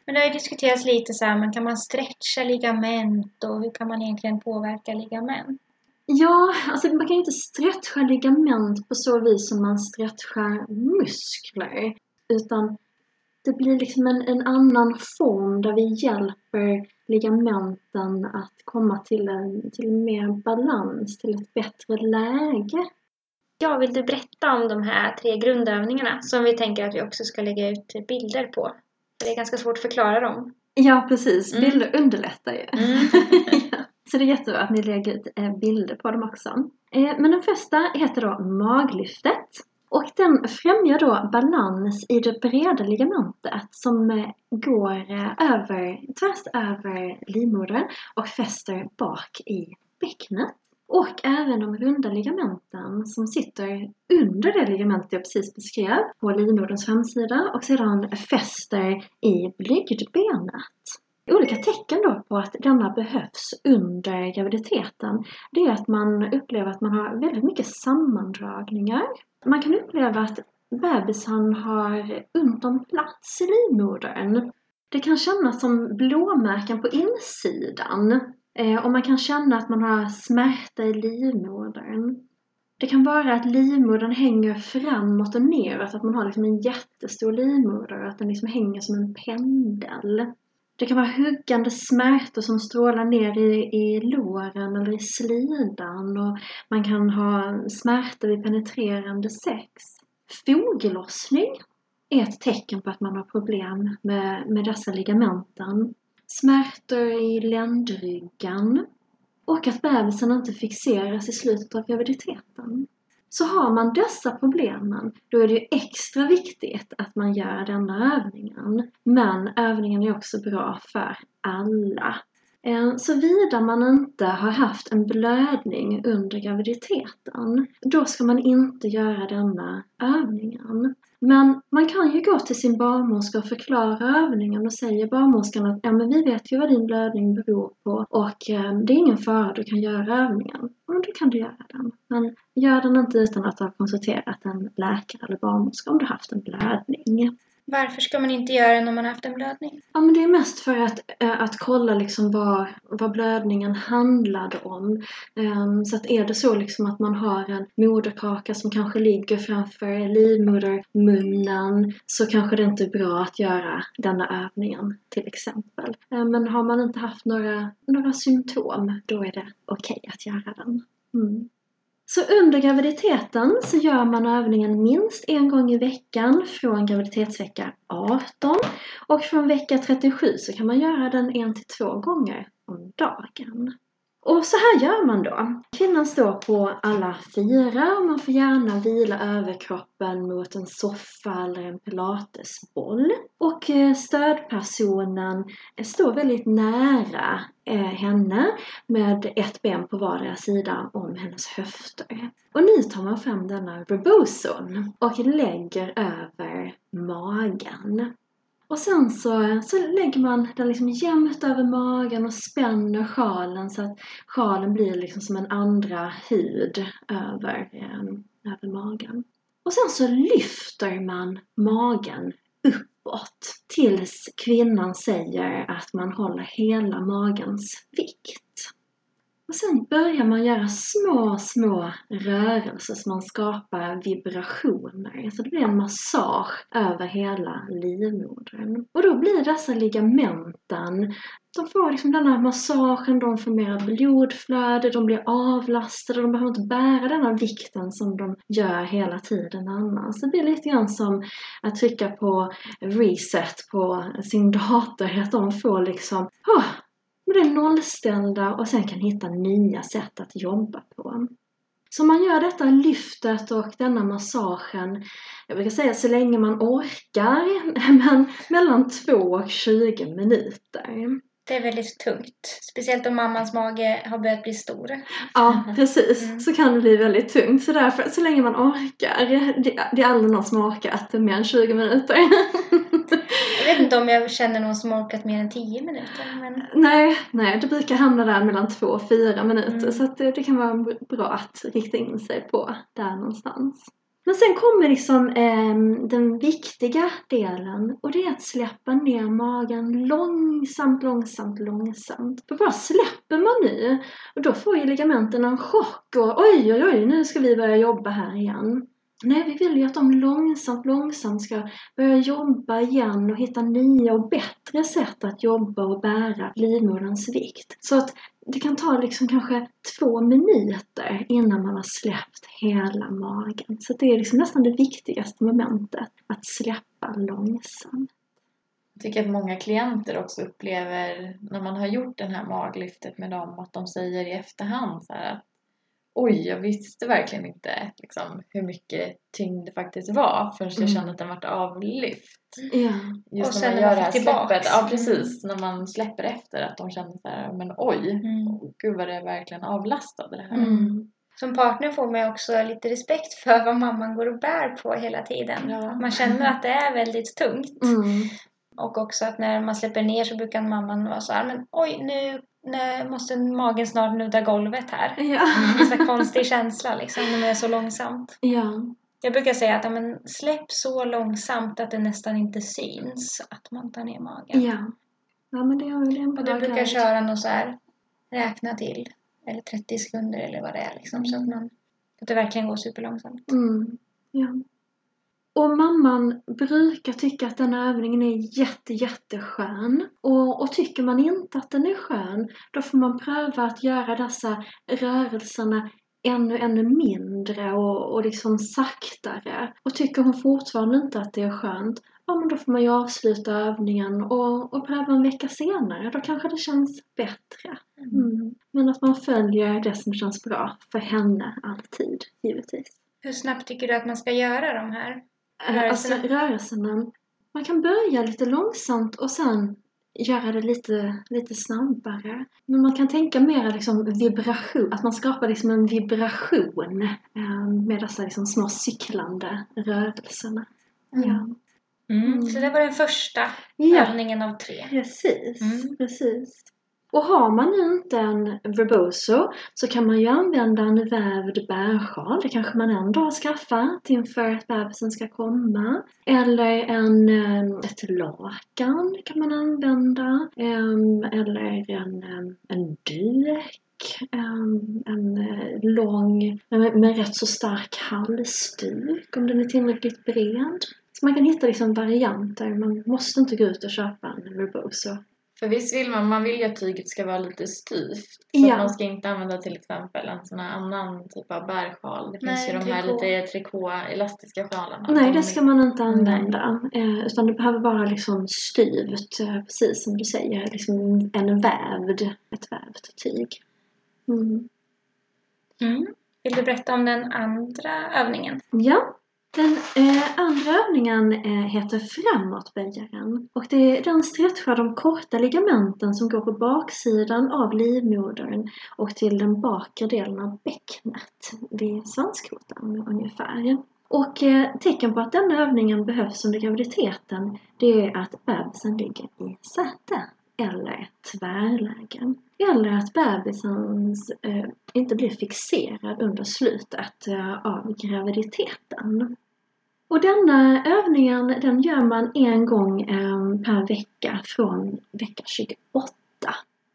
Men det har ju diskuterats lite så här, men kan man stretcha ligament och hur kan man egentligen påverka ligament? Ja, alltså man kan ju inte stretcha ligament på så vis som man stretchar muskler. Utan det blir liksom en, en annan form där vi hjälper ligamenten att komma till en till mer balans, till ett bättre läge. Ja, vill du berätta om de här tre grundövningarna som vi tänker att vi också ska lägga ut bilder på? Det är ganska svårt att förklara dem. Ja, precis. Mm. Bilder underlättar ju. Mm. ja. Så det är jättebra att ni lägger ut eh, bilder på dem också. Eh, Men den första heter då maglyftet. Och den främjar då balans i det breda ligamentet som eh, går eh, över, tvärs över livmodern och fäster bak i bäcknet. och även de runda ligamenten som sitter under det ligamentet jag precis beskrev på livmoderns framsida och sedan fäster i blygdbenet. Olika tecken då på att denna behövs under graviditeten det är att man upplever att man har väldigt mycket sammandragningar. Man kan uppleva att bebisen har ont om plats i livmodern. Det kan kännas som blåmärken på insidan eh, och man kan känna att man har smärta i livmodern. Det kan vara att livmodern hänger framåt och neråt, att man har liksom en jättestor livmoder och att den liksom hänger som en pendel. Det kan vara huggande smärtor som strålar ner i, i låren eller i slidan och man kan ha smärtor vid penetrerande sex. Foglossning är ett tecken på att man har problem med, med dessa ligamenten. Smärtor i ländryggen och att bebisen inte fixeras i slutet av graviditeten. Så har man dessa problemen, då är det ju extra viktigt att man gör denna övningen. Men övningen är också bra för alla. Eh, Såvida man inte har haft en blödning under graviditeten, då ska man inte göra denna övningen. Men man kan ju gå till sin barnmorska och förklara övningen och säger barnmorskan att ja, men vi vet ju vad din blödning beror på och eh, det är ingen fara, du kan göra övningen. Och då kan du göra den. Men gör den inte utan att ha konsulterat en läkare eller barnmorska om du haft en blödning. Varför ska man inte göra det när man har haft en blödning? Ja, men det är mest för att, äh, att kolla liksom vad, vad blödningen handlade om. Ehm, så att är det så liksom att man har en moderkaka som kanske ligger framför livmodermunnen så kanske det inte är bra att göra denna övningen till exempel. Ehm, men har man inte haft några, några symptom då är det okej okay att göra den. Mm. Så under graviditeten så gör man övningen minst en gång i veckan från graviditetsvecka 18 och från vecka 37 så kan man göra den en till två gånger om dagen. Och så här gör man då. Kvinnan står på alla fyra och man får gärna vila överkroppen mot en soffa eller en pilatesboll. Och eh, stödpersonen står väldigt nära eh, henne med ett ben på vardera sida om hennes höfter. Och nu tar man fram denna reboson och lägger över magen. Och sen så, så lägger man den liksom jämnt över magen och spänner sjalen så att sjalen blir liksom som en andra hud över, eh, över magen. Och sen så lyfter man magen uppåt tills kvinnan säger att man håller hela magens vikt. Och sen börjar man göra små, små rörelser så man skapar vibrationer. Så det blir en massage över hela livmodern. Och då blir dessa ligamenten, de får liksom den här massagen, de får mera blodflöde, de blir avlastade, de behöver inte bära den här vikten som de gör hela tiden annars. Det blir lite grann som att trycka på reset på sin dator, att de får liksom, oh, blir nollställda och sen kan hitta nya sätt att jobba på. Så man gör detta lyftet och denna massagen, jag brukar säga så länge man orkar, men mellan 2 och 20 minuter. Det är väldigt tungt. Speciellt om mammans mage har börjat bli stor. Ja, precis. Mm. Så kan det bli väldigt tungt. Så därför, så länge man orkar. Det, det är aldrig någon som orkat mer än 20 minuter. Jag vet inte om jag känner någon som orkat mer än 10 minuter. Men... Nej, nej, det brukar hamna där mellan 2 och 4 minuter. Mm. Så det, det, kan vara bra att rikta in sig på där någonstans. Men sen kommer liksom eh, den viktiga delen och det är att släppa ner magen långsamt, långsamt, långsamt. För bara släpper man nu och då får ju ligamenten en chock och oj, oj, oj, nu ska vi börja jobba här igen. Nej, vi vill ju att de långsamt, långsamt ska börja jobba igen och hitta nya och bättre sätt att jobba och bära livmoderns vikt. Så att det kan ta liksom kanske två minuter innan man har släppt hela magen. Så det är liksom nästan det viktigaste momentet, att släppa långsamt. Jag tycker att många klienter också upplever när man har gjort det här maglyftet med dem att de säger i efterhand så här att oj, jag visste verkligen inte liksom, hur mycket tyngd det faktiskt var förrän jag Mm. kände att den vart avlyft. Ja. Just Och när sen man gör man det här släppet. Ja, precis. När man släpper efter att de känner så här, men oj, Mm. gud vad det är verkligen avlastade det här. Mm. Som partner får man också lite respekt för vad mamman går och bär på hela tiden. Ja. Man känner att det är väldigt tungt. Mm. Och också att när man släpper ner så brukar mamman vara så här, men oj nu, nu måste magen snart nudda golvet här. Ja. Det är här konstig känsla liksom när det är så långsamt. Ja. Jag brukar säga att ja, men, släpp så långsamt att det nästan inte syns att man tar ner magen. Ja. Ja men det är en Och bra du brukar grej. köra något så här, räkna till, eller 30 sekunder eller vad det är liksom. Så att, man, att det verkligen går superlångsamt. Mm. Ja. Och mamman brukar tycka att den här övningen är jätte, jätteskön. Och, och tycker man inte att den är skön, då får man pröva att göra dessa rörelserna ännu, ännu mindre och, och liksom saktare. Och tycker hon fortfarande inte att det är skönt, ja men då får man ju avsluta övningen och, och pröva en vecka senare. Då kanske det känns bättre. Mm. Men att man följer det som känns bra för henne alltid, givetvis. Hur snabbt tycker du att man ska göra de här? Eh, Alltså Rörelserna. rörelserna. Man kan börja lite långsamt och sen göra det lite, lite snabbare. Men man kan tänka mer liksom vibration, att man skapar liksom en vibration eh, med dessa liksom små cyklande rörelserna. Ja. Mm. Så det var den första ja, övningen av tre. precis. Mm. precis. Och har man nu inte en rebozo så kan man ju använda en vävd bärsjal. Det kanske man ändå har skaffat inför att bebisen ska komma. Eller en, ehm, ett lakan kan man använda. Ehm, eller en, em, en duk. Ehm, en eh, lång men med rätt så stark halsduk om den är tillräckligt bred. Så man kan hitta liksom varianter. Man måste inte gå ut och köpa en rebozo. För visst vill man, man vill ju att tyget ska vara lite styvt. Så Ja. man ska inte använda till exempel en sån här annan typ av bärsjal. Det finns Nej, ju de här trikå. lite trikå-elastiska sjalarna. Nej, De- det ska man inte använda. Eh, utan det behöver vara liksom styvt, eh, precis som du säger. Liksom en vävd, ett vävt tyg. Mm. Mm. Vill du berätta om den andra övningen? Ja, den eh, andra övningen eh, heter framåtböjaren. Och det är, den stretchar de korta ligamenten som går på baksidan av livmodern och till den bakre delen av bäcknet vid svanskotan ungefär. Och eh, tecken på att den övningen behövs under graviditeten det är att bebisen ligger i säte eller tvärlägen. Eller att bebisen eh, inte blir fixerad under slutet eh, av graviditeten. Och denna övningen den gör man en gång ehm, per vecka från vecka 28.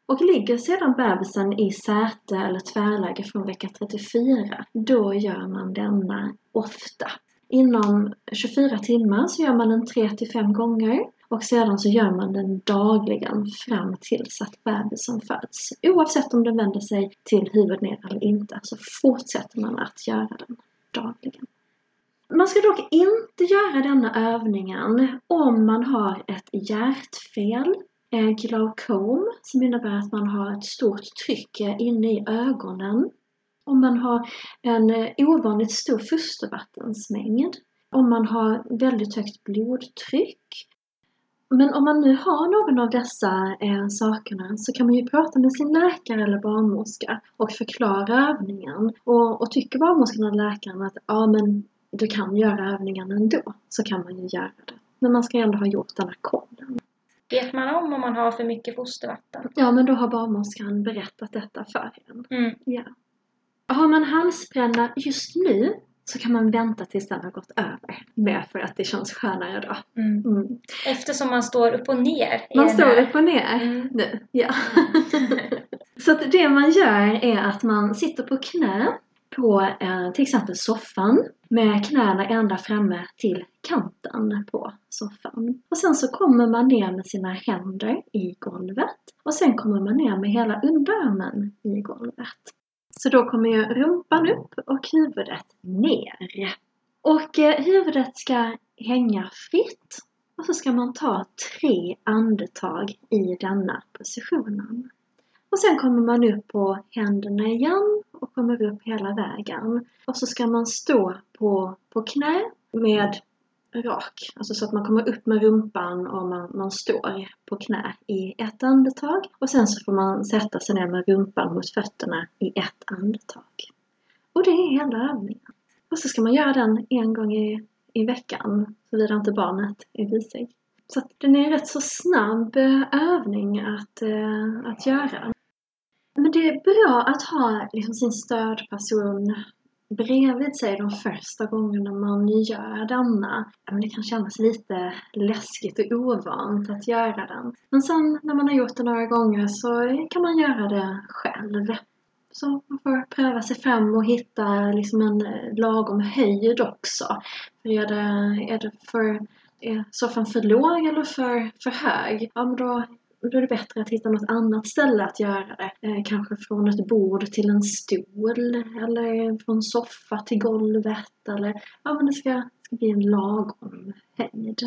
Och ligger sedan bebisen i säte eller tvärläge från vecka 34, då gör man denna ofta. Inom 24 timmar så gör man den 3-5 gånger och sedan så gör man den dagligen fram tills att bebisen föds. Oavsett om den vänder sig till huvudet ner eller inte så fortsätter man att göra den dagligen. Man ska dock inte göra denna övningen om man har ett hjärtfel, eh, glaukom, som innebär att man har ett stort tryck eh, inne i ögonen. Om man har en eh, ovanligt stor fostervattensmängd. Om man har väldigt högt blodtryck. Men om man nu har någon av dessa eh, sakerna så kan man ju prata med sin läkare eller barnmorska och förklara övningen. Och, och tycker barnmorskan eller läkaren att ja, men du kan göra övningen ändå, så kan man ju göra det. Men man ska ändå ha gjort den här kollen. Vet man om om man har för mycket fostervatten? Ja, men då har barnmorskan berättat detta för en. Mm. Ja. Har man halsbränna just nu så kan man vänta tills den har gått över. Med för att det känns skönare då. Mm. Mm. Eftersom man står upp och ner Man står här. upp och ner Mm. nu. Ja. så att det man gör är att man sitter på knä på eh, till exempel soffan med knäna ända framme till kanten på soffan. Och sen så kommer man ner med sina händer i golvet och sen kommer man ner med hela underarmen i golvet. Så då kommer ju rumpan upp och huvudet ner. Och eh, huvudet ska hänga fritt och så ska man ta tre andetag i denna positionen. Och sen kommer man upp på händerna igen och kommer upp hela vägen. Och så ska man stå på, på knä med rak. Alltså så att man kommer upp med rumpan och man, man står på knä i ett andetag. Och sen så får man sätta sig ner med rumpan mot fötterna i ett andetag. Och det är hela övningen. Och så ska man göra den en gång i, i veckan, såvida inte barnet är busig. Så att den är en rätt så snabb eh, övning att, eh, att göra. Men det är bra att ha liksom sin stödperson bredvid sig de första gångerna man gör denna. Men det kan kännas lite läskigt och ovant att göra den. Men sen när man har gjort det några gånger så kan man göra det själv. Så man får pröva sig fram och hitta liksom en lagom höjd också. För är det, är det för, är soffan för låg eller för, för hög? Ja, men då då är det bättre att hitta något annat ställe att göra det. Eh, kanske från ett bord till en stol eller från soffa till golvet eller ja men det ska, ska bli en lagom höjd.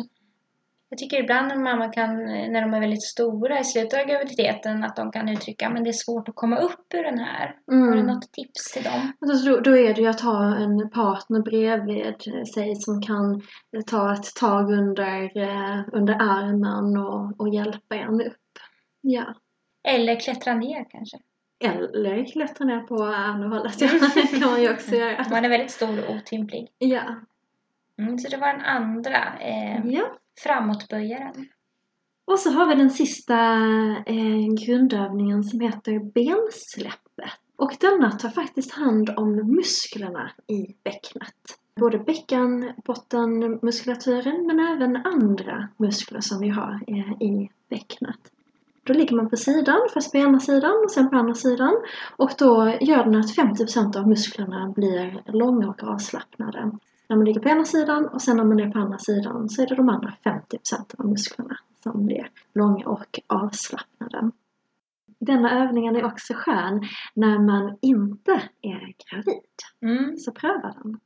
Jag tycker ibland en mamma kan, när de är väldigt stora i slutet av graviditeten, att de kan uttrycka men det är svårt att komma upp ur den här. Mm. Har du något tips till dem? Alltså, då, då är det ju att ha en partner bredvid sig som kan ta ett tag under, eh, under armen och, och hjälpa en upp. Ja. Eller klättra ner kanske. Eller klättra ner på andra hållet. Ja, det kan man ju också göra. Man är väldigt stor och otymplig. Ja. Mm, så det var den andra. Eh, ja. Framåtböjaren. Och så har vi den sista eh, grundövningen som heter bensläppet. Och denna tar faktiskt hand om musklerna i bäcknet. Både bäckenbottenmuskulaturen men även andra muskler som vi har eh, i bäcknet. Då ligger man på sidan, först på ena sidan och sen på andra sidan. Och då gör den att 50% av musklerna blir långa och avslappnade. När man ligger på ena sidan och sen när man är på andra sidan så är det de andra 50% av musklerna som blir långa och avslappnade. Denna övningen är också skön när man inte är gravid. Mm. Så pröva den.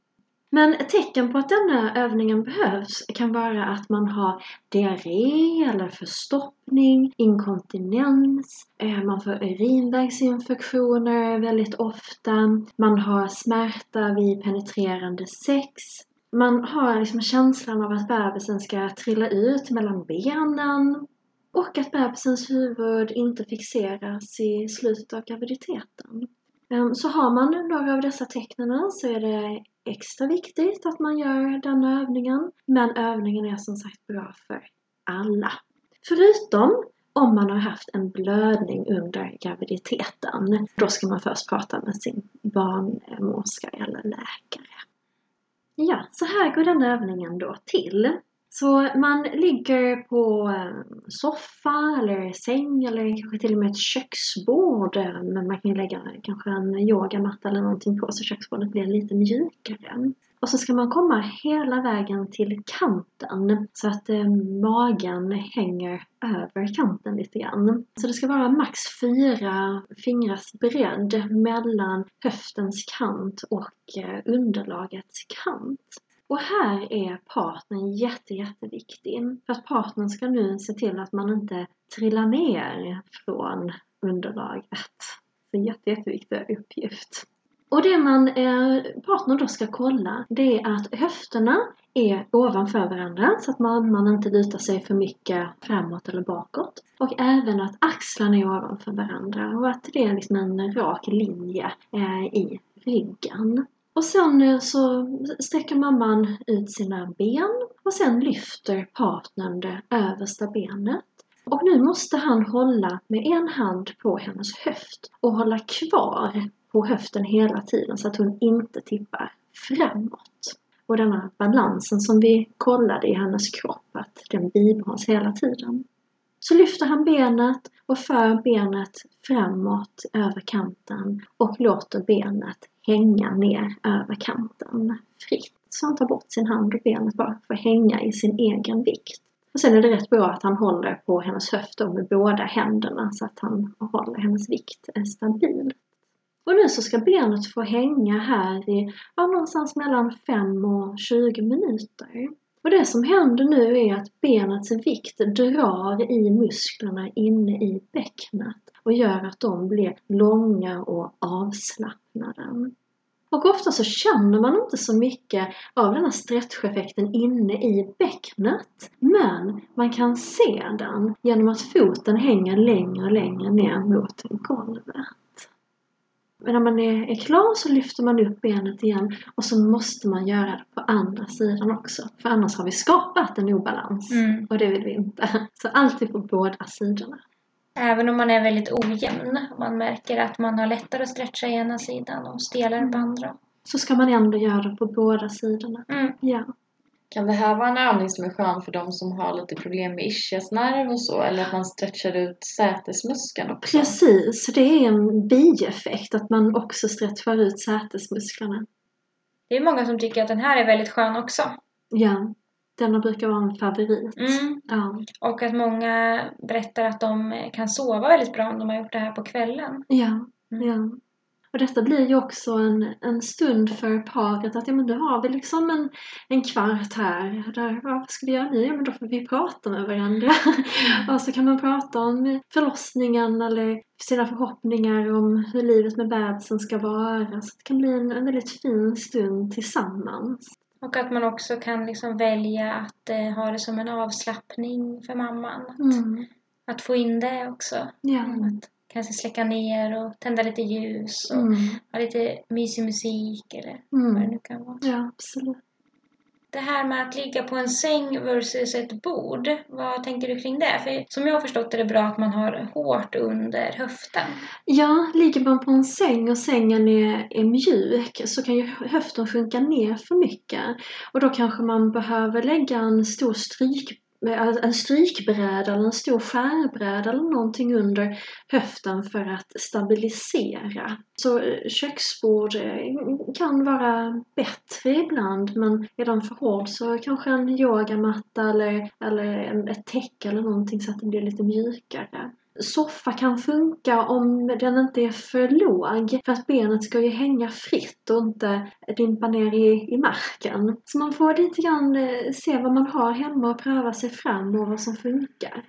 Men ett tecken på att denna övningen behövs kan vara att man har diarré eller förstoppning, inkontinens, eh, man får urinvägsinfektioner väldigt ofta, man har smärta vid penetrerande sex, man har liksom känslan av att bebisen ska trilla ut mellan benen och att bebisens huvud inte fixeras i slutet av graviditeten. Ehm, så har man några av dessa tecknen så är det extra viktigt att man gör denna övningen. Men övningen är som sagt bra för alla. Förutom om man har haft en blödning under graviditeten. Då ska man först prata med sin barnmorska eller läkare. Ja, så här går den övningen då till. Så man ligger på eh, soffa eller säng eller kanske till och med ett köksbord. Eh, men man kan lägga kanske en yogamatta eller någonting på så köksbordet blir lite mjukare. Och så ska man komma hela vägen till kanten så att eh, magen hänger över kanten lite grann. Så det ska vara max fyra fingrars bredd mellan höftens kant och eh, underlagets kant. Och här är partnern jätte, jätteviktig. För att partnern ska nu se till att man inte trillar ner från underlaget. Så jätte, jätteviktig uppgift. Och det man, eh, partnern då ska kolla, det är att höfterna är ovanför varandra så att man, man inte lutar sig för mycket framåt eller bakåt. Och även att axlarna är ovanför varandra och att det är liksom en rak linje eh, i ryggen. Och sen eh, så sträcker mamman ut sina ben och sen lyfter partnern det översta benet. Och nu måste han hålla med en hand på hennes höft och hålla kvar på höften hela tiden så att hon inte tippar framåt. Och denna balansen som vi kollade i hennes kropp, att den bibehålls hela tiden. Så lyfter han benet och för benet framåt över kanten och låter benet hänga ner över kanten fritt. Så han tar bort sin hand och benet bara för att hänga i sin egen vikt. Och sen är det rätt bra att han håller på hennes höfter med båda händerna så att han håller hennes vikt eh, stabil. Och nu så ska benet få hänga här i ja, någonstans mellan 5 och 20 minuter. Och det som händer nu är att benets vikt drar i musklerna inne i bäcknet och gör att de blir långa och avslappnade. Och ofta så känner man inte så mycket av den här stretcheffekten inne i bäcknet. Men man kan se den genom att foten hänger längre och längre ner mot golvet. Men när man är, är klar så lyfter man upp benet igen och så måste man göra det på andra sidan också. För annars har vi skapat en obalans Mm. och det vill vi inte. Så alltid på båda sidorna. Även om man är väldigt ojämn, man märker att man har lättare att stretcha i ena sidan och stelare på andra. Så ska man ändå göra det på båda sidorna. Mm. Ja. Kan det här vara en övning som är skön för de som har lite problem med ischiasnerv och så? Eller att man stretchar ut sätesmuskeln också? Precis, så det är en bieffekt att man också stretchar ut sätesmusklerna. Det är många som tycker att den här är väldigt skön också. Ja, denna brukar vara en favorit. Mm. Ja. Och att många berättar att de kan sova väldigt bra om de har gjort det här på kvällen. Ja, Mm. ja. Och detta blir ju också en, en stund för paret att ja men då har vi liksom en, en kvart här. Där, ja, vad ska vi göra nu? Ja men då får vi prata med varandra. och så kan man prata om förlossningen eller sina förhoppningar om hur livet med bebisen ska vara. Så det kan bli en, en väldigt fin stund tillsammans. Och att man också kan liksom välja att eh, ha det som en avslappning för mamman. Mm. Att få in det också. Ja. Att kanske släcka ner och tända lite ljus och Mm. ha lite mysig musik eller vad det Mm. nu kan vara. Ja, absolut. Det här med att ligga på en säng versus ett bord, vad tänker du kring det? För som jag har förstått är det bra att man har hårt under höften. Ja, ligger man på en säng och sängen är, är mjuk så kan ju höften sjunka ner för mycket. Och då kanske man behöver lägga en stor med en strykbräda eller en stor skärbräda eller någonting under höften för att stabilisera. Så eh, köksbord eh, kan vara bättre ibland men är den för hård så kanske en yogamatta eller, eller ett täcke eller någonting så att det blir lite mjukare. Soffa kan funka om den inte är för låg. För att benet ska ju hänga fritt och inte dimpa ner i, i marken. Så man får lite grann eh, se vad man har hemma och pröva sig fram och vad som funkar.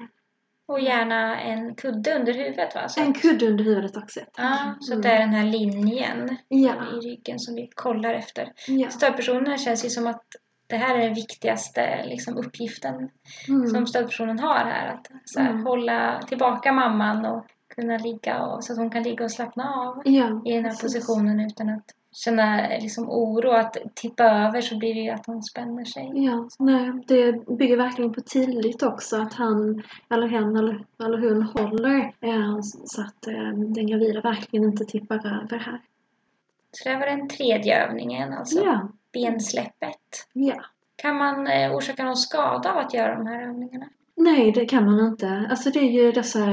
Och gärna en kudde under huvudet va? Så En kudde under huvudet också. Ja, så att det är den här linjen Ja, i ryggen som vi kollar efter. ja. Stödpersonen känns ju som att det här är den viktigaste liksom, uppgiften Mm. som stödpersonen har här. Att så här, Mm. hålla tillbaka mamman och kunna ligga och, så att hon kan ligga och slappna av ja, i den här precis. positionen utan att känna liksom, oro. Att tippa över så blir det ju att hon spänner sig. Ja, nej, det bygger verkligen på tillit också att han eller hen eller, eller hon håller eh, så att eh, den gravida verkligen inte tippar över här. Så det var den tredje övningen, alltså Ja, bensläppet. ja. Kan man eh, orsaka någon skada av att göra de här övningarna? Nej, det kan man inte. Alltså det är ju dessa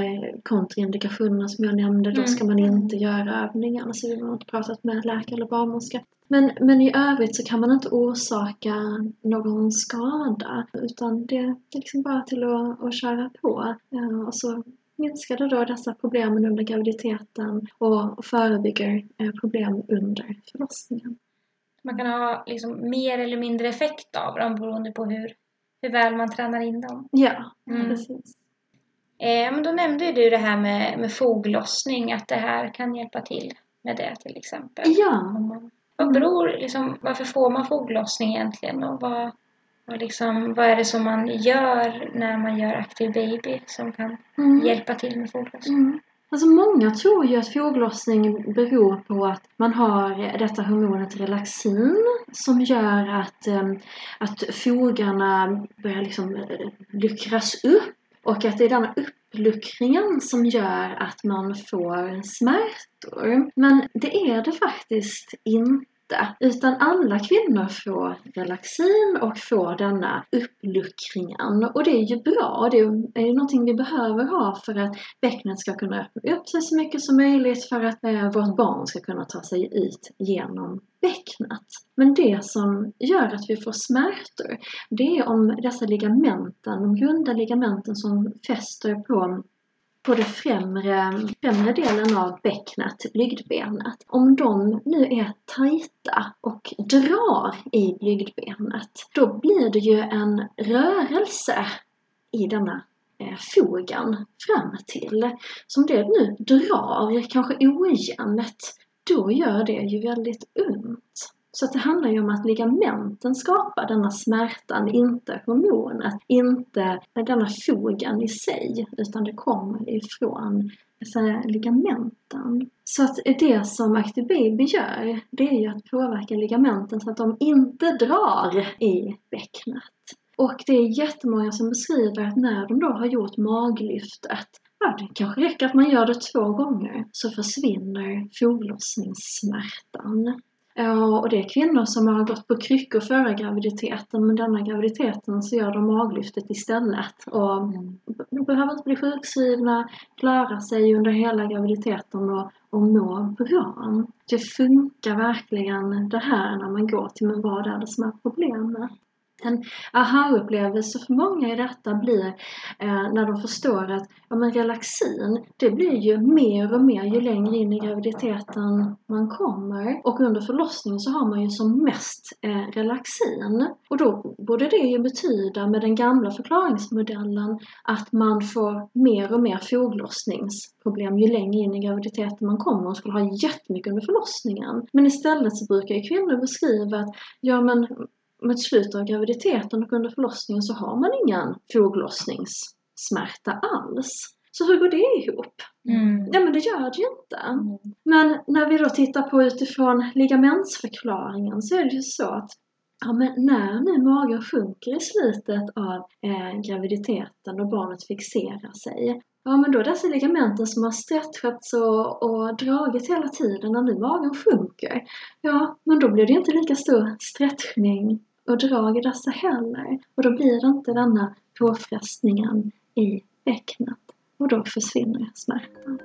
kontraindikationer som jag nämnde. Då Mm. ska man inte göra övningar. Så vi har inte pratat med läkare eller barnmorska. Men, men i övrigt så kan man inte orsaka någon skada. Utan det är liksom bara till att, att köra på. Ja, och så minskar det då dessa problemen under graviditeten och, och förebygger eh, problem under förlossningen. Man kan ha liksom mer eller mindre effekt av dem beroende på hur, hur väl man tränar in dem. Ja, Mm. precis. Eh, men då nämnde ju du det här med, med foglossning, att det här kan hjälpa till med det till exempel. Ja, man- Vad beror, liksom, varför får man foglossning egentligen? Och vad, vad, liksom, vad är det som man gör när man gör aktiv baby som kan mm. hjälpa till med foglossning? Mm. Alltså många tror ju att foglossning beror på att man har detta hormonet relaxin som gör att, ehm, att fogarna börjar liksom eh, luckras upp och att det är denna uppluckringen som gör att man får smärtor. Men det är det faktiskt inte. Utan alla kvinnor får relaxin och får denna uppluckringen. Och det är ju bra. Det är ju någonting vi behöver ha för att bäcknet ska kunna öppna upp sig så mycket som möjligt för att eh, vårt barn ska kunna ta sig ut genom bäcknet. Men det som gör att vi får smärtor, det är om dessa ligamenten, de runda ligamenten som fäster på på det främre, främre delen av bäcknet, blygdbenet. Om de nu är tajta och drar i blygdbenet, då blir det ju en rörelse i denna eh, fogen fram till. Som det nu drar, kanske ojämnt, då gör det ju väldigt ont. Så att det handlar ju om att ligamenten skapar denna smärtan, inte hormonet, inte denna fogen i sig, utan det kommer ifrån säga, ligamenten. Så att det som Active Baby gör, det är ju att påverka ligamenten så att de inte drar i bäcknet. Och det är jättemånga som beskriver att när de då har gjort maglyftet, ja det kanske räcker att man gör det två gånger, så försvinner foglossningssmärtan. Ja, och det är kvinnor som har gått på kryckor före graviditeten men denna graviditeten så gör de maglyftet istället och mm. behöver inte bli sjukskrivna, klara sig under hela graviditeten och, och må bra. Det funkar verkligen det här när man går till men vad är det som är problemet? En aha-upplevelse för många i detta blir eh, när de förstår att ja, men relaxin, det blir ju mer och mer ju längre in i graviditeten man kommer. Och under förlossningen så har man ju som mest eh, relaxin. Och då borde det ju betyda med den gamla förklaringsmodellen att man får mer och mer foglossningsproblem ju längre in i graviditeten man kommer och skulle ha jättemycket under förlossningen. Men istället så brukar ju kvinnor beskriva att ja men mot slutet av graviditeten och under förlossningen så har man ingen foglossningssmärta alls. Så hur går det ihop? Mm. Ja men det gör det ju inte. Mm. Men när vi då tittar på utifrån ligamentsförklaringen så är det ju så att ja, men när nu magen sjunker i slutet av eh, graviditeten och barnet fixerar sig Ja men då dessa ligamenten som har stretchats och, och dragit hela tiden när nu magen sjunker. Ja, men då blir det inte lika stor stretchning och drag i dessa heller. Och då blir det inte denna påfrestningen i bäcknet och då försvinner smärtan.